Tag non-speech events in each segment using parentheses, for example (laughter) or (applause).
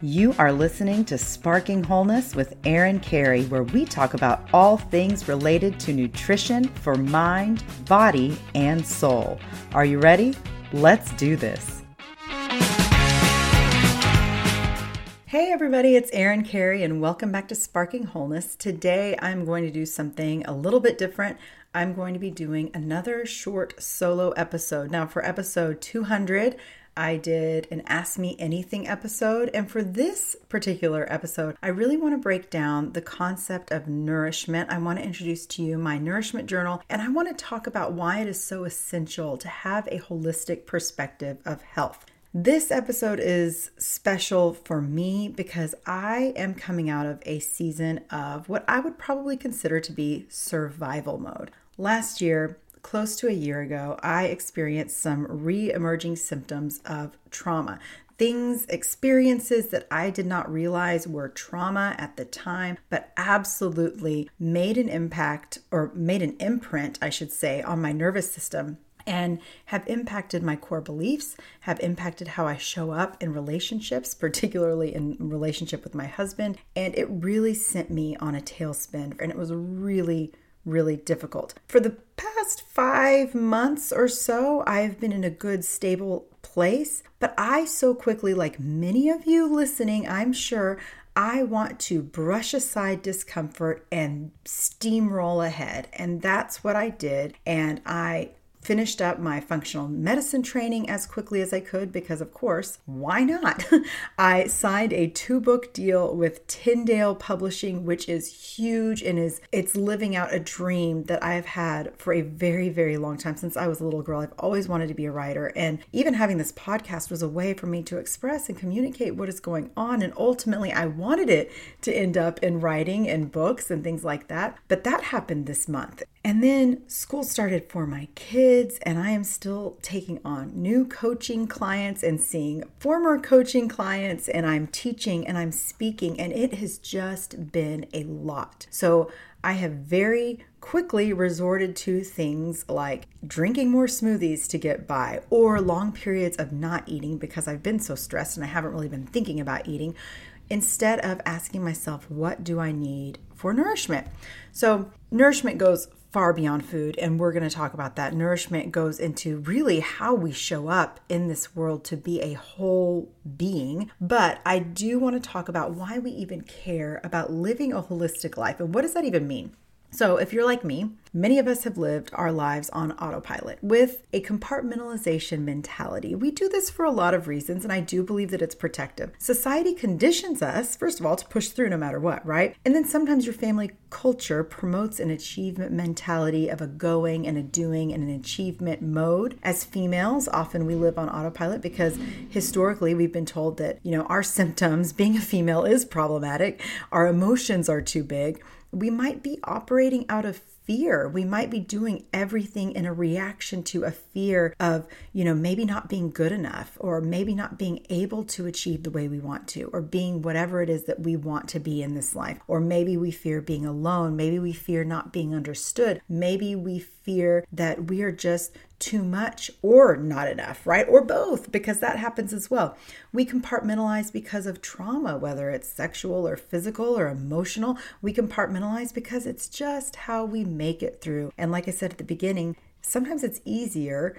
You are listening to Sparking Wholeness with Erin Kerry, where we talk about all things related to nutrition for mind, body, and soul. Are you ready? Let's do this. Hey, everybody, it's Erin Kerry, and welcome back to Sparking Wholeness. Today, I'm going to do something a little bit different. I'm going to be doing another short solo episode. Now, for episode 200, I did an Ask Me Anything episode. And for this particular episode, I really want to break down the concept of nourishment. I want to introduce to you my nourishment journal, and I want to talk about why it is so essential to have a holistic perspective of health. This episode is special for me because I am coming out of a season of what I would probably consider to be survival mode. Last year, close to a year ago, I experienced some re emerging symptoms of trauma. Things, experiences that I did not realize were trauma at the time, but absolutely made an impact or made an imprint, I should say, on my nervous system and have impacted my core beliefs, have impacted how I show up in relationships, particularly in relationship with my husband, and it really sent me on a tailspin and it was really really difficult. For the past five months or so, I've been in a good, stable place, but I so quickly, like many of you listening, I'm sure, I want to brush aside discomfort and steamroll ahead. And that's what I did. And I finished up my functional medicine training as quickly as I could because, of course, why not? (laughs) I signed a two book deal with Tyndale Publishing, which is huge and is it's living out a dream that I've had for a very, very long time since I was a little girl. I've always wanted to be a writer, and even having this podcast was a way for me to express and communicate what is going on. And ultimately, I wanted it to end up in writing and books and things like that. But that happened this month. And then school started for my kids, and I am still taking on new coaching clients and seeing former coaching clients, and I'm teaching and I'm speaking, and it has just been a lot. So I have very quickly resorted to things like drinking more smoothies to get by, or long periods of not eating because I've been so stressed and I haven't really been thinking about eating, instead of asking myself, what do I need for nourishment? So, nourishment goes far beyond food. And we're going to talk about that. Nourishment goes into really how we show up in this world to be a whole being. But I do want to talk about why we even care about living a holistic life. And what does that even mean? So, if you're like me, many of us have lived our lives on autopilot with a compartmentalization mentality. We do this for a lot of reasons, and I do believe that it's protective. Society conditions us, first of all, to push through no matter what, right? And then sometimes your family culture promotes an achievement mentality of a going and a doing and an achievement mode. As females, often we live on autopilot because historically we've been told that, you know, our symptoms, being a female, is problematic, our emotions are too big we might be operating out of fear. We might be doing everything in a reaction to a fear of, you know, maybe not being good enough or maybe not being able to achieve the way we want to or being whatever it is that we want to be in this life. Or maybe we fear being alone. Maybe we fear not being understood. Maybe we fear that we are just too much or not enough, right? Or both, because that happens as well. We compartmentalize because of trauma, whether it's sexual or physical or emotional. We compartmentalize because it's just how we make it through. And like I said at the beginning, sometimes it's easier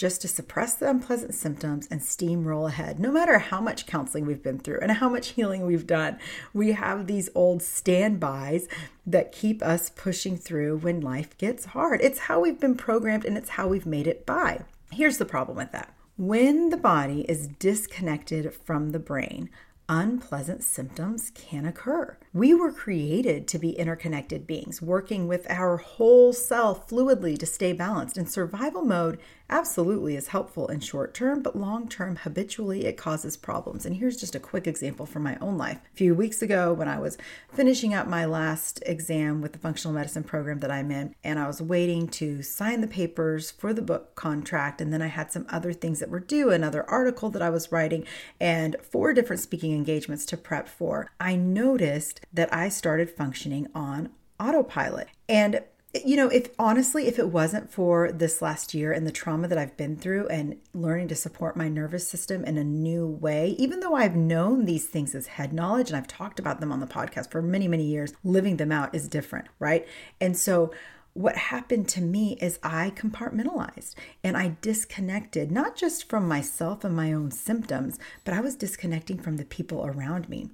just to suppress the unpleasant symptoms and steamroll ahead. No matter how much counseling we've been through and how much healing we've done, we have these old standbys that keep us pushing through when life gets hard. It's how we've been programmed and it's how we've made it by. Here's the problem with that. When the body is disconnected from the brain, unpleasant symptoms can occur. We were created to be interconnected beings, working with our whole self fluidly to stay balanced. And survival mode absolutely is helpful in short term, but long term, habitually, it causes problems. And here's just a quick example from my own life. A few weeks ago, when I was finishing up my last exam with the functional medicine program that I'm in, and I was waiting to sign the papers for the book contract, and then I had some other things that were due, another article that I was writing, and four different speaking engagements to prep for, I noticed that I started functioning on autopilot. And you know, if honestly, if it wasn't for this last year and the trauma that I've been through and learning to support my nervous system in a new way, even though I've known these things as head knowledge and I've talked about them on the podcast for many, many years, living them out is different, right? And so, what happened to me is I compartmentalized and I disconnected, not just from myself and my own symptoms, but I was disconnecting from the people around me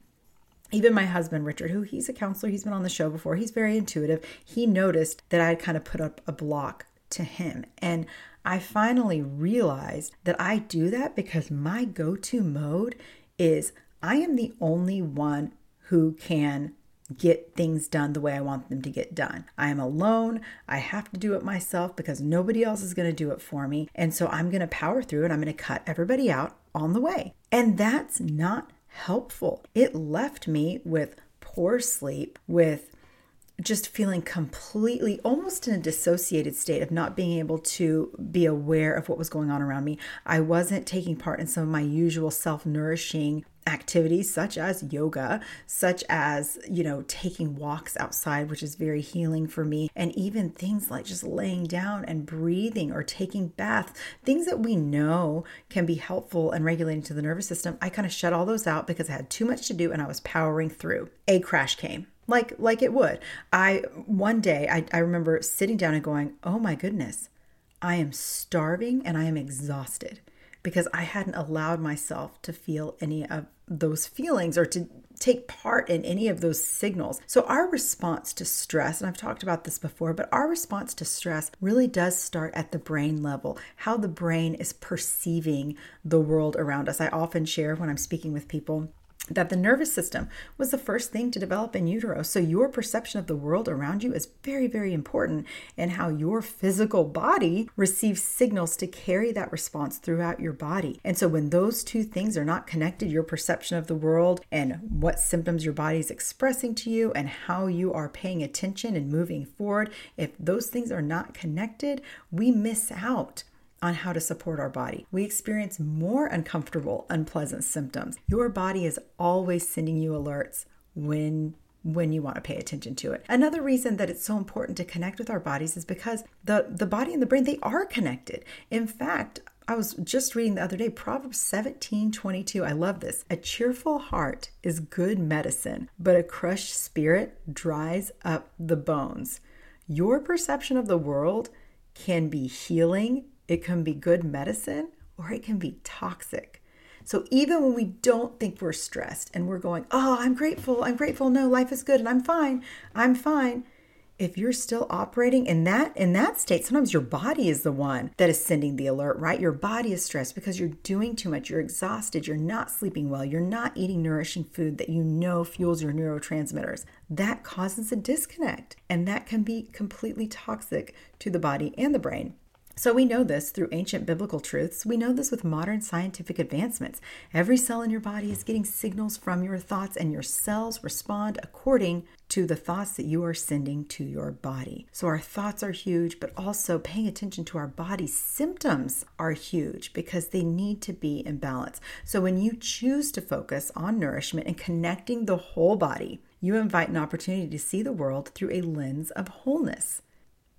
even my husband richard who he's a counselor he's been on the show before he's very intuitive he noticed that i had kind of put up a block to him and i finally realized that i do that because my go-to mode is i am the only one who can get things done the way I want them to get done. I am alone. I have to do it myself because nobody else is going to do it for me. And so I'm going to power through and I'm going to cut everybody out on the way. And that's not helpful. It left me with poor sleep, with just feeling completely almost in a dissociated state of not being able to be aware of what was going on around me. I wasn't taking part in some of my usual self nourishing activities such as yoga, such as, you know, taking walks outside, which is very healing for me, and even things like just laying down and breathing or taking baths, things that we know can be helpful and regulating to the nervous system. I kind of shut all those out because I had too much to do and I was powering through. A crash came. Like like it would. I one day I, I remember sitting down and going, Oh my goodness, I am starving and I am exhausted because I hadn't allowed myself to feel any of those feelings or to take part in any of those signals. So, our response to stress, and I've talked about this before, but our response to stress really does start at the brain level, how the brain is perceiving the world around us. I often share when I'm speaking with people that the nervous system was the first thing to develop in utero. So, your perception of the world around you is very, very important in how your physical body receives signals to carry that response throughout your body. And so, when those two things are not connected, your perception of the world and what symptoms your body is expressing to you and how you are paying attention and moving forward, if those things are not connected, we miss out on how to support our body. We experience more uncomfortable, unpleasant symptoms. Your body is always sending you alerts when when you want to pay attention to it. Another reason that it's so important to connect with our bodies is because the the body and the brain they are connected. In fact, I was just reading the other day Proverbs 17 22. I love this. A cheerful heart is good medicine, but a crushed spirit dries up the bones. Your perception of the world can be healing it can be good medicine or it can be toxic. So even when we don't think we're stressed and we're going, oh, I'm grateful, I'm grateful, no, life is good and I'm fine, I'm fine. If you're still operating in that in that state, sometimes your body is the one that is sending the alert, right? Your body is stressed because you're doing too much, you're exhausted, you're not sleeping well, you're not eating nourishing food that you know fuels your neurotransmitters. That causes a disconnect, and that can be completely toxic to the body and the brain. So we know this through ancient biblical truths. We know this with modern scientific advancements. Every cell in your body is getting signals from your thoughts, and your cells respond according to the thoughts that you are sending to your body. So our thoughts are huge, but also paying attention to our body's symptoms are huge because they need to be in balance. So when you choose to focus on nourishment and connecting the whole body, you invite an opportunity to see the world through a lens of wholeness.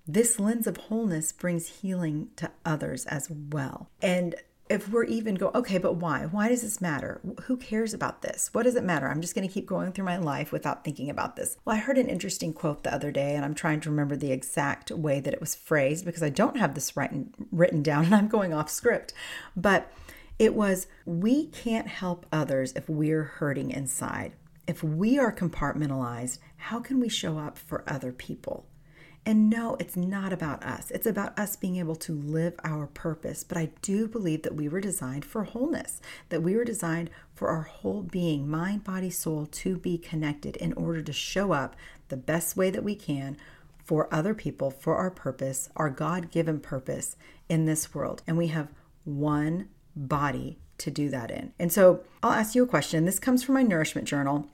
This lens of wholeness brings healing to others as well. And if we're even go, okay, but why? Why does this matter? Who cares about this? What does it matter? I'm just going to keep going through my life without thinking about this. Well, I heard an interesting quote the other day, and I'm trying to remember the exact way that it was phrased because I don't have this written, written down and I'm going off script. But it was, we can't help others if we're hurting inside. If we are compartmentalized, how can we show up for other people? And no, it's not about us. It's about us being able to live our purpose. But I do believe that we were designed for wholeness, that we were designed for our whole being, mind, body, soul, to be connected in order to show up the best way that we can for other people, for our purpose, our God given purpose in this world. And we have one body to do that in. And so I'll ask you a question. This comes from my nourishment journal.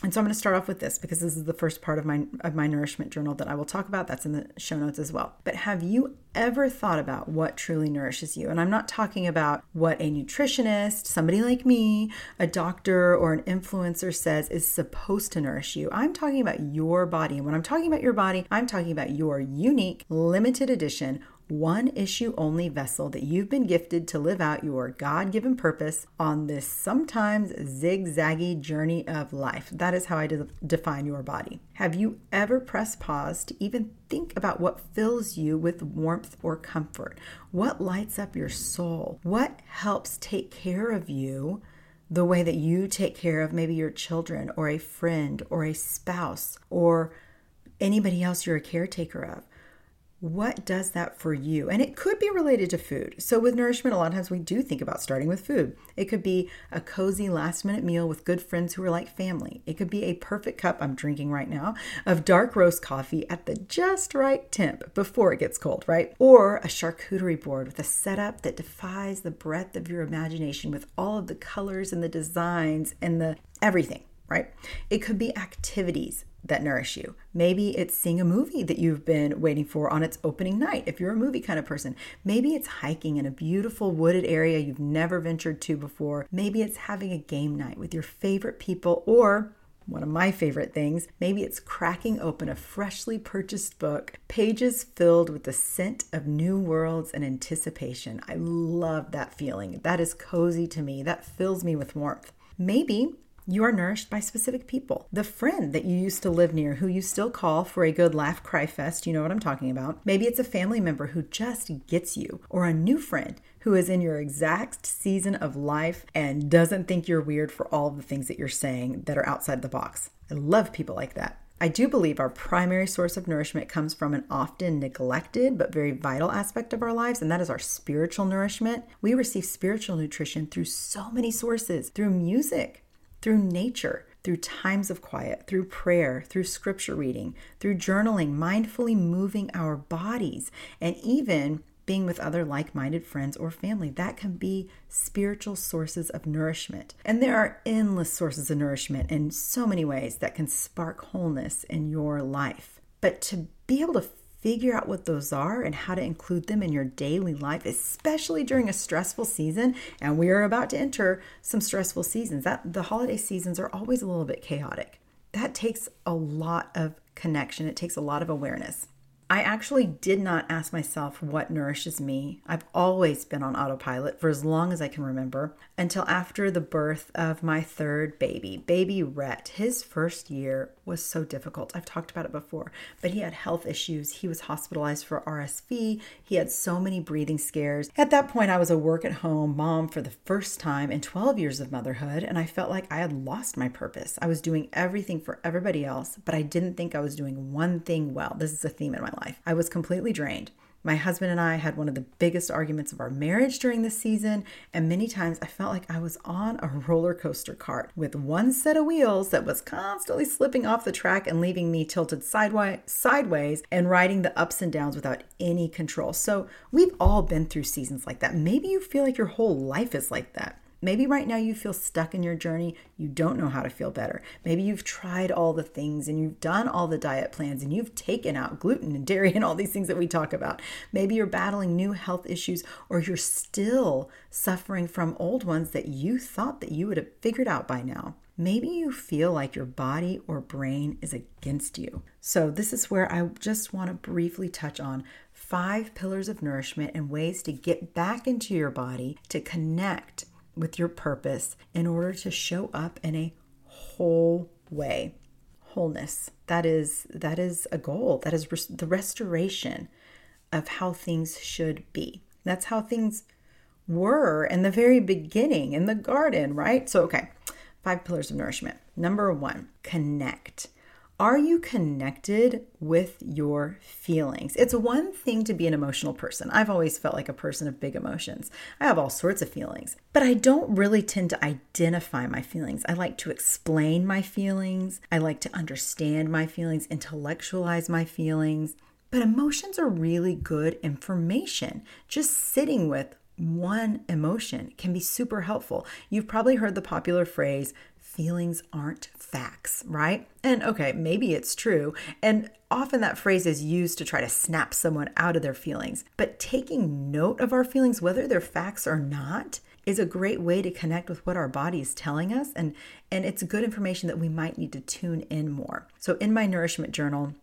And so I'm going to start off with this because this is the first part of my of my nourishment journal that I will talk about. That's in the show notes as well. But have you ever thought about what truly nourishes you? And I'm not talking about what a nutritionist, somebody like me, a doctor or an influencer says is supposed to nourish you. I'm talking about your body. And when I'm talking about your body, I'm talking about your unique limited edition one issue only vessel that you've been gifted to live out your God given purpose on this sometimes zigzaggy journey of life. That is how I de- define your body. Have you ever pressed pause to even think about what fills you with warmth or comfort? What lights up your soul? What helps take care of you? The way that you take care of maybe your children or a friend or a spouse or anybody else you're a caretaker of what does that for you? And it could be related to food. So, with nourishment, a lot of times we do think about starting with food. It could be a cozy last minute meal with good friends who are like family. It could be a perfect cup, I'm drinking right now, of dark roast coffee at the just right temp before it gets cold, right? Or a charcuterie board with a setup that defies the breadth of your imagination with all of the colors and the designs and the everything right? It could be activities that nourish you. Maybe it's seeing a movie that you've been waiting for on its opening night, if you're a movie kind of person. Maybe it's hiking in a beautiful wooded area you've never ventured to before. Maybe it's having a game night with your favorite people, or one of my favorite things, maybe it's cracking open a freshly purchased book, pages filled with the scent of new worlds and anticipation. I love that feeling. That is cozy to me. That fills me with warmth. Maybe you are nourished by specific people. The friend that you used to live near who you still call for a good laugh cry fest, you know what I'm talking about. Maybe it's a family member who just gets you, or a new friend who is in your exact season of life and doesn't think you're weird for all of the things that you're saying that are outside the box. I love people like that. I do believe our primary source of nourishment comes from an often neglected but very vital aspect of our lives, and that is our spiritual nourishment. We receive spiritual nutrition through so many sources through music, through nature, through times of quiet, through prayer, through scripture reading, through journaling, mindfully moving our bodies, and even being with other like minded friends or family. That can be spiritual sources of nourishment. And there are endless sources of nourishment in so many ways that can spark wholeness in your life. But to be able to figure out what those are and how to include them in your daily life, especially during a stressful season. And we are about to enter some stressful seasons. That the holiday seasons are always a little bit chaotic. That takes a lot of connection. It takes a lot of awareness. I actually did not ask myself what nourishes me. I've always been on autopilot for as long as I can remember until after the birth of my third baby, baby Rhett. His first year was so difficult. I've talked about it before, but he had health issues. He was hospitalized for RSV. He had so many breathing scares. At that point, I was a work at home mom for the first time in 12 years of motherhood, and I felt like I had lost my purpose. I was doing everything for everybody else, but I didn't think I was doing one thing well. This is a theme in my life. I was completely drained. My husband and I had one of the biggest arguments of our marriage during this season, and many times I felt like I was on a roller coaster cart with one set of wheels that was constantly slipping off the track and leaving me tilted sideways, sideways and riding the ups and downs without any control. So, we've all been through seasons like that. Maybe you feel like your whole life is like that. Maybe right now you feel stuck in your journey. You don't know how to feel better. Maybe you've tried all the things and you've done all the diet plans and you've taken out gluten and dairy (laughs) and all these things that we talk about. Maybe you're battling new health issues or you're still suffering from old ones that you thought that you would have figured out by now. Maybe you feel like your body or brain is against you. So, this is where I just want to briefly touch on five pillars of nourishment and ways to get back into your body to connect with your purpose in order to show up in a whole way wholeness. That is that is a goal. That is res- the restoration of how things should be. That's how things were in the very beginning in the garden right? So okay five pillars of nourishment. Number 1 connect are you connected with your feelings? It's one thing to be an emotional person. I've always felt like a person of big emotions. I have all sorts of feelings, but I don't really tend to identify my feelings. I like to explain my feelings, I like to understand my feelings, intellectualize my feelings. But emotions are really good information. Just sitting with one emotion can be super helpful. You've probably heard the popular phrase, feelings aren't facts, right? And okay, maybe it's true. And often that phrase is used to try to snap someone out of their feelings. But taking note of our feelings, whether they're facts or not, is a great way to connect with what our body is telling us and and it's good information that we might need to tune in more. So in my nourishment journal,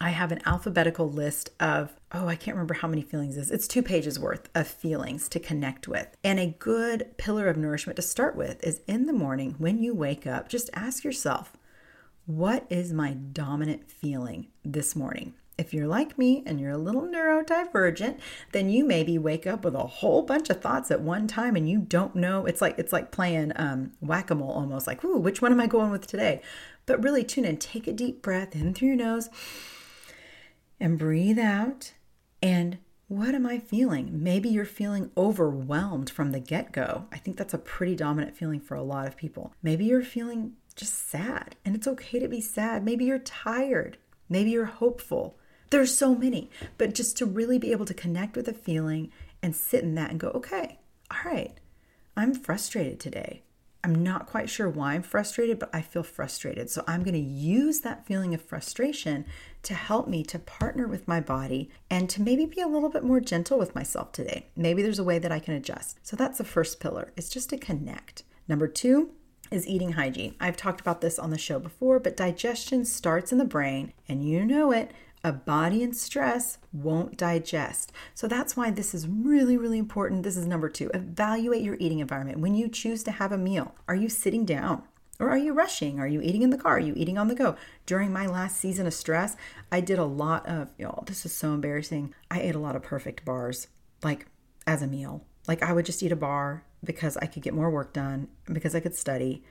I have an alphabetical list of, oh, I can't remember how many feelings is. It's two pages worth of feelings to connect with. And a good pillar of nourishment to start with is in the morning when you wake up, just ask yourself, what is my dominant feeling this morning? If you're like me and you're a little neurodivergent, then you maybe wake up with a whole bunch of thoughts at one time and you don't know. It's like it's like playing um, whack-a-mole almost like, ooh, which one am I going with today? But really tune in, take a deep breath in through your nose and breathe out. And what am I feeling? Maybe you're feeling overwhelmed from the get go. I think that's a pretty dominant feeling for a lot of people. Maybe you're feeling just sad, and it's okay to be sad. Maybe you're tired. Maybe you're hopeful. There's so many, but just to really be able to connect with a feeling and sit in that and go, okay, all right, I'm frustrated today. I'm not quite sure why I'm frustrated, but I feel frustrated. So I'm going to use that feeling of frustration to help me to partner with my body and to maybe be a little bit more gentle with myself today. Maybe there's a way that I can adjust. So that's the first pillar, it's just to connect. Number two, is eating hygiene. I've talked about this on the show before, but digestion starts in the brain, and you know it a body in stress won't digest. So that's why this is really, really important. This is number two. Evaluate your eating environment. When you choose to have a meal, are you sitting down? Or are you rushing? Are you eating in the car? Are you eating on the go? During my last season of stress, I did a lot of, y'all, this is so embarrassing. I ate a lot of perfect bars, like as a meal. Like I would just eat a bar because I could get more work done, because I could study.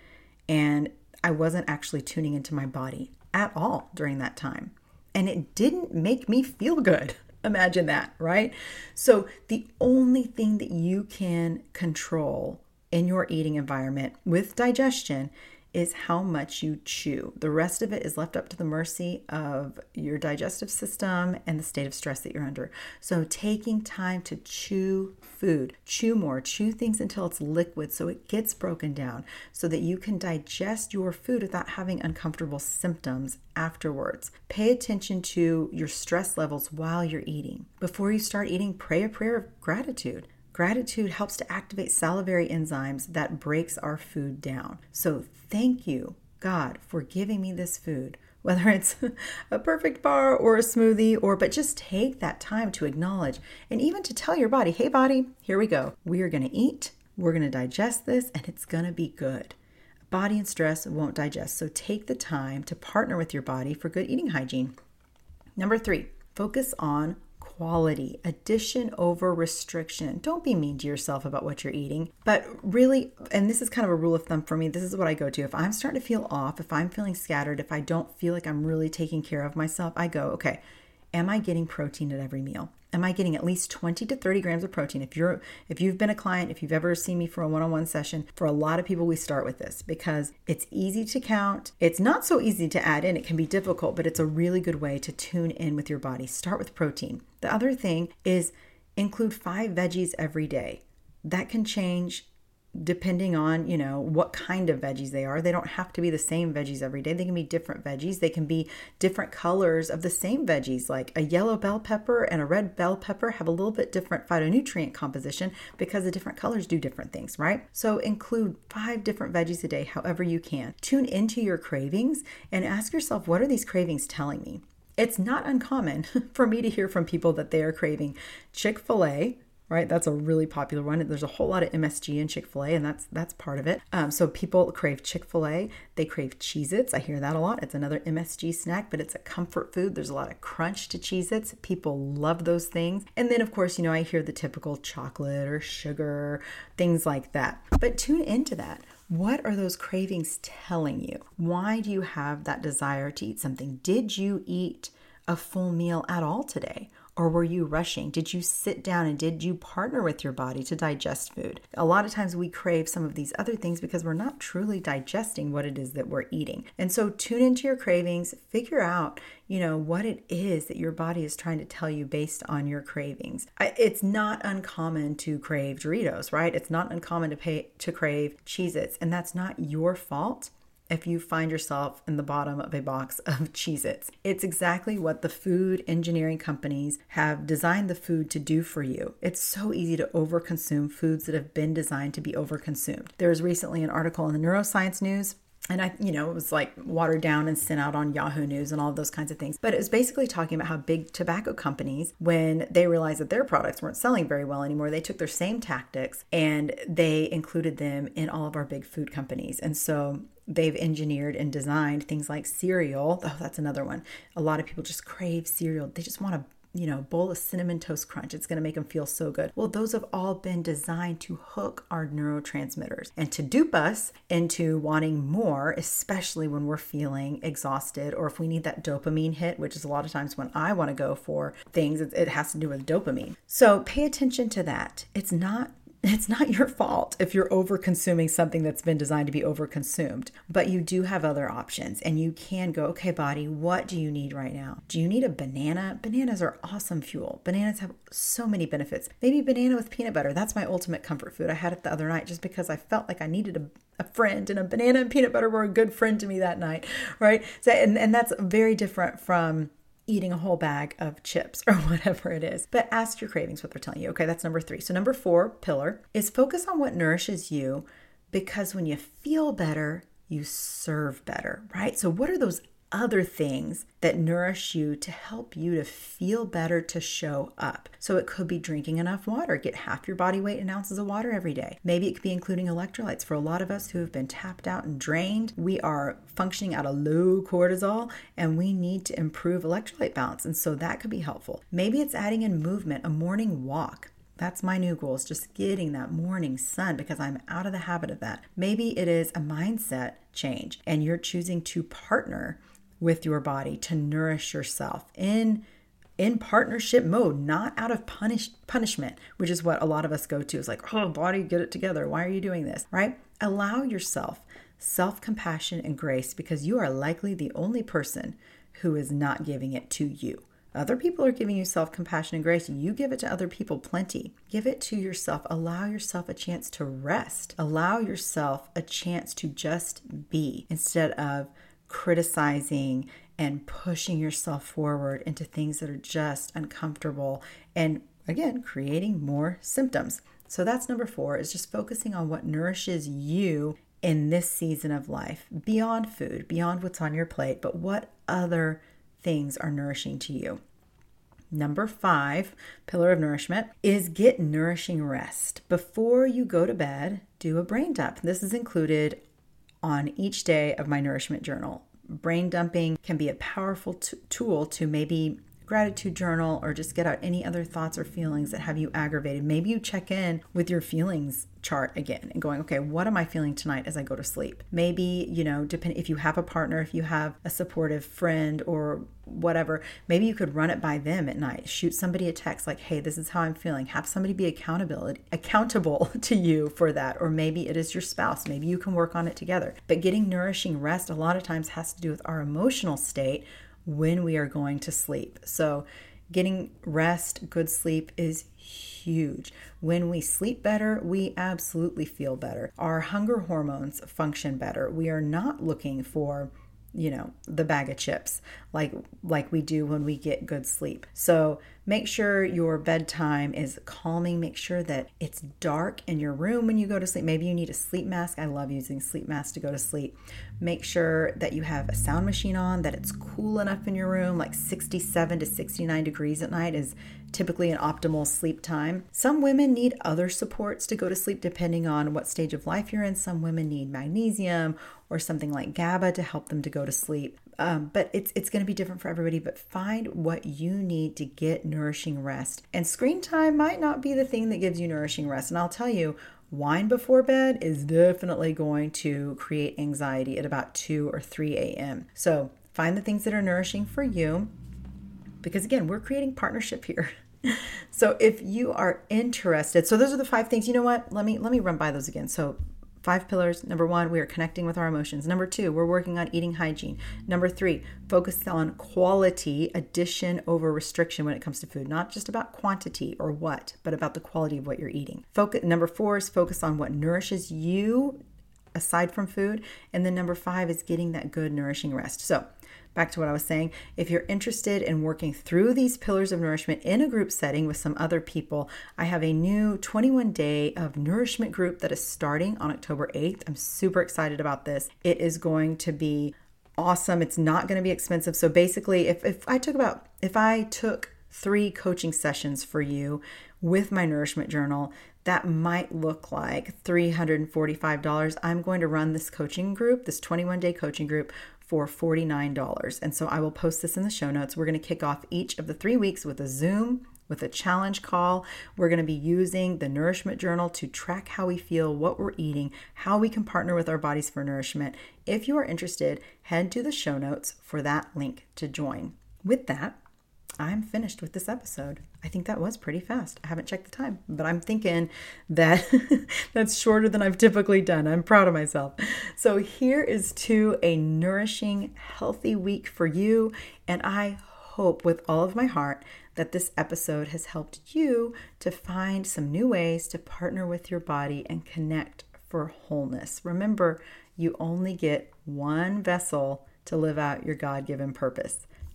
And I wasn't actually tuning into my body at all during that time and it didn't make me feel good. (laughs) Imagine that, right? So, the only thing that you can control in your eating environment with digestion is how much you chew. The rest of it is left up to the mercy of your digestive system and the state of stress that you're under. So, taking time to chew food, chew more, chew things until it's liquid so it gets broken down so that you can digest your food without having uncomfortable symptoms afterwards. Pay attention to your stress levels while you're eating. Before you start eating, pray a prayer of gratitude. Gratitude helps to activate salivary enzymes that breaks our food down. So thank you, God, for giving me this food. (laughs) Whether it's a perfect bar or a smoothie, or but just take that time to acknowledge and even to tell your body, hey, body, here we go. We are going to eat, we're going to digest this, and it's going to be good. Body and stress won't digest. So take the time to partner with your body for good eating hygiene. Number three, focus on quality, addition over restriction. Don't be mean to yourself about what you're eating, but really, and this is kind of a rule of thumb for me, this is what I go to. If I'm starting to feel off, if I'm feeling scattered, if I don't feel like I'm really taking care of myself, I go, okay, am I getting protein at every meal? am I getting at least 20 to 30 grams of protein? If you're if you've been a client, if you've ever seen me for a one-on-one session, for a lot of people we start with this because it's easy to count. It's not so easy to add in. It can be difficult, but it's a really good way to tune in with your body. Start with protein. The other thing is include 5 veggies every day. That can change depending on you know what kind of veggies they are they don't have to be the same veggies every day. They can be different veggies. They can be different colors of the same veggies. Like a yellow bell pepper and a red bell pepper have a little bit different phytonutrient composition because the different colors do different things right? So include five different veggies a day however you can. Tune into your cravings and ask yourself what are these cravings telling me? It's not uncommon (laughs) for me to hear from people that they are craving chick-fil-a right? That's a really popular one. There's a whole lot of MSG in Chick fil A, and that's that's part of it. Um, so people crave Chick fil A, they crave Cheez Its. I hear that a lot. It's another MSG snack, but it's a comfort food. There's a lot of crunch to Cheez Its. People love those things. And then, of course, you know, I hear the typical chocolate or sugar, things like that. But tune into that. What are those cravings telling you? Why do you have that desire to eat something? Did you eat a full meal at all today? Or were you rushing? Did you sit down and did you partner with your body to digest food? A lot of times we crave some of these other things because we're not truly digesting what it is that we're eating. And so tune into your cravings, figure out, you know, what it is that your body is trying to tell you based on your cravings. It's not uncommon to crave Doritos, right? It's not uncommon to pay to crave Cheez-Its, and that's not your fault if you find yourself in the bottom of a box (laughs) of Cheez Its. It's exactly what the food engineering companies have designed the food to do for you. It's so easy to overconsume foods that have been designed to be overconsumed. There was recently an article in the Neuroscience News and I, you know, it was like watered down and sent out on Yahoo News and all those kinds of things. But it was basically talking about how big tobacco companies, when they realized that their products weren't selling very well anymore, they took their same tactics and they included them in all of our big food companies. And so they've engineered and designed things like cereal. Oh, that's another one. A lot of people just crave cereal. They just want a you know, bowl of cinnamon toast crunch. It's going to make them feel so good. Well, those have all been designed to hook our neurotransmitters and to dupe us into wanting more, especially when we're feeling exhausted or if we need that dopamine hit, which is a lot of times when I want to go for things, it has to do with dopamine. So pay attention to that. It's not it's not your fault if you're over consuming something that's been designed to be over consumed, but you do have other options and you can go, okay, body, what do you need right now? Do you need a banana? Bananas are awesome fuel. Bananas have so many benefits. Maybe banana with peanut butter. That's my ultimate comfort food. I had it the other night just because I felt like I needed a a friend and a banana and peanut butter were a good friend to me that night right so and, and that's very different from eating a whole bag of chips (laughs) or whatever it is. But ask your cravings what they're telling you. Okay, that's number three. So, number four pillar is focus on what nourishes you because when you feel better, you serve better, right? So, what are those other things that nourish you to help you to feel better to show up. So it could be drinking enough water, get half your body weight in ounces of water every day. Maybe it could be including electrolytes. For a lot of us who have been tapped out and drained, we are functioning at a low cortisol and we need to improve electrolyte balance. And so that could be helpful. Maybe it's adding in movement, a morning walk. That's my new goal is just getting that morning sun because I'm out of the habit of that. Maybe it is a mindset change and you're choosing to partner with your body to nourish yourself in in partnership mode, not out of punish punishment, which is what a lot of us go to. Is like, oh, body, get it together. Why are you doing this? Right? Allow yourself self compassion and grace because you are likely the only person who is not giving it to you. Other people are giving you self compassion and grace. You give it to other people plenty. Give it to yourself. Allow yourself a chance to rest. Allow yourself a chance to just be instead of criticizing and pushing yourself forward into things that are just uncomfortable and again creating more symptoms. So that's number 4 is just focusing on what nourishes you in this season of life beyond food, beyond what's on your plate, but what other things are nourishing to you. Number five, pillar of nourishment, is get nourishing rest. Before you go to bed, do a brain dump. This is included on each day of my nourishment journal. Brain dumping can be a powerful t- tool to maybe gratitude journal or just get out any other thoughts or feelings that have you aggravated. Maybe you check in with your feelings chart again and going, okay, what am I feeling tonight as I go to sleep? Maybe, you know, depend if you have a partner, if you have a supportive friend or whatever, maybe you could run it by them at night. Shoot somebody a text like, "Hey, this is how I'm feeling." Have somebody be accountability accountable (laughs) to you for that, or maybe it is your spouse. Maybe you can work on it together. But getting nourishing rest a lot of times has to do with our emotional state when we are going to sleep. So, getting rest, good sleep is huge. When we sleep better, we absolutely feel better. Our hunger hormones function better. We are not looking for you know the bag of chips like like we do when we get good sleep. So make sure your bedtime is calming. Make sure that it's dark in your room when you go to sleep. Maybe you need a sleep mask. I love using sleep masks to go to sleep. Make sure that you have a sound machine on that it's cool enough in your room like 67 to 69 degrees at night is typically an optimal sleep time. Some women need other supports to go to sleep depending on what stage of life you're in. Some women need magnesium or something like GABA to help them to go to sleep. Um, but it's it's going to be different for everybody. But find what you need to get nourishing rest. And screen time might not be the thing that gives you nourishing rest. And I'll tell you, wine before bed is definitely going to create anxiety at about 2 or 3 a.m. So find the things that are nourishing for you because again, we're creating partnership here. (laughs) so if you are interested, so those are the five things. You know what? Let me let me run by those again. So Five pillars. Number one, we are connecting with our emotions. Number two, we're working on eating hygiene. Number three, focus on quality, addition over restriction when it comes to food. Not just about quantity or what, but about the quality of what you're eating. Focus. Number four is focus on what nourishes you aside from food. And then number five is getting that good, nourishing rest. So back to what I was saying, if you're interested in working through these pillars of nourishment in a group setting with some other people, I have a new 21 day of nourishment group that is starting on October 8th. I'm super excited about this. It is going to be awesome. It's not going to be expensive. So basically, if, if I took about, if I took three coaching sessions for you with my nourishment journal, that might look like $345. I'm going to run this coaching group, this 21 day coaching group for $49. And so I will post this in the show notes. We're going to kick off each of the three weeks with a Zoom with a challenge call. We're going to be using the nourishment journal to track how we feel, what we're eating, how we can partner with our bodies for nourishment. If you are interested, head to the show notes for that link to join. With that, I'm finished with this episode. I think that was pretty fast. I haven't checked the time, but I'm thinking that (laughs) that's shorter than I've typically done. I'm proud of myself. So, here is to a nourishing, healthy week for you. And I hope with all of my heart that this episode has helped you to find some new ways to partner with your body and connect for wholeness. Remember, you only get one vessel to live out your God given purpose.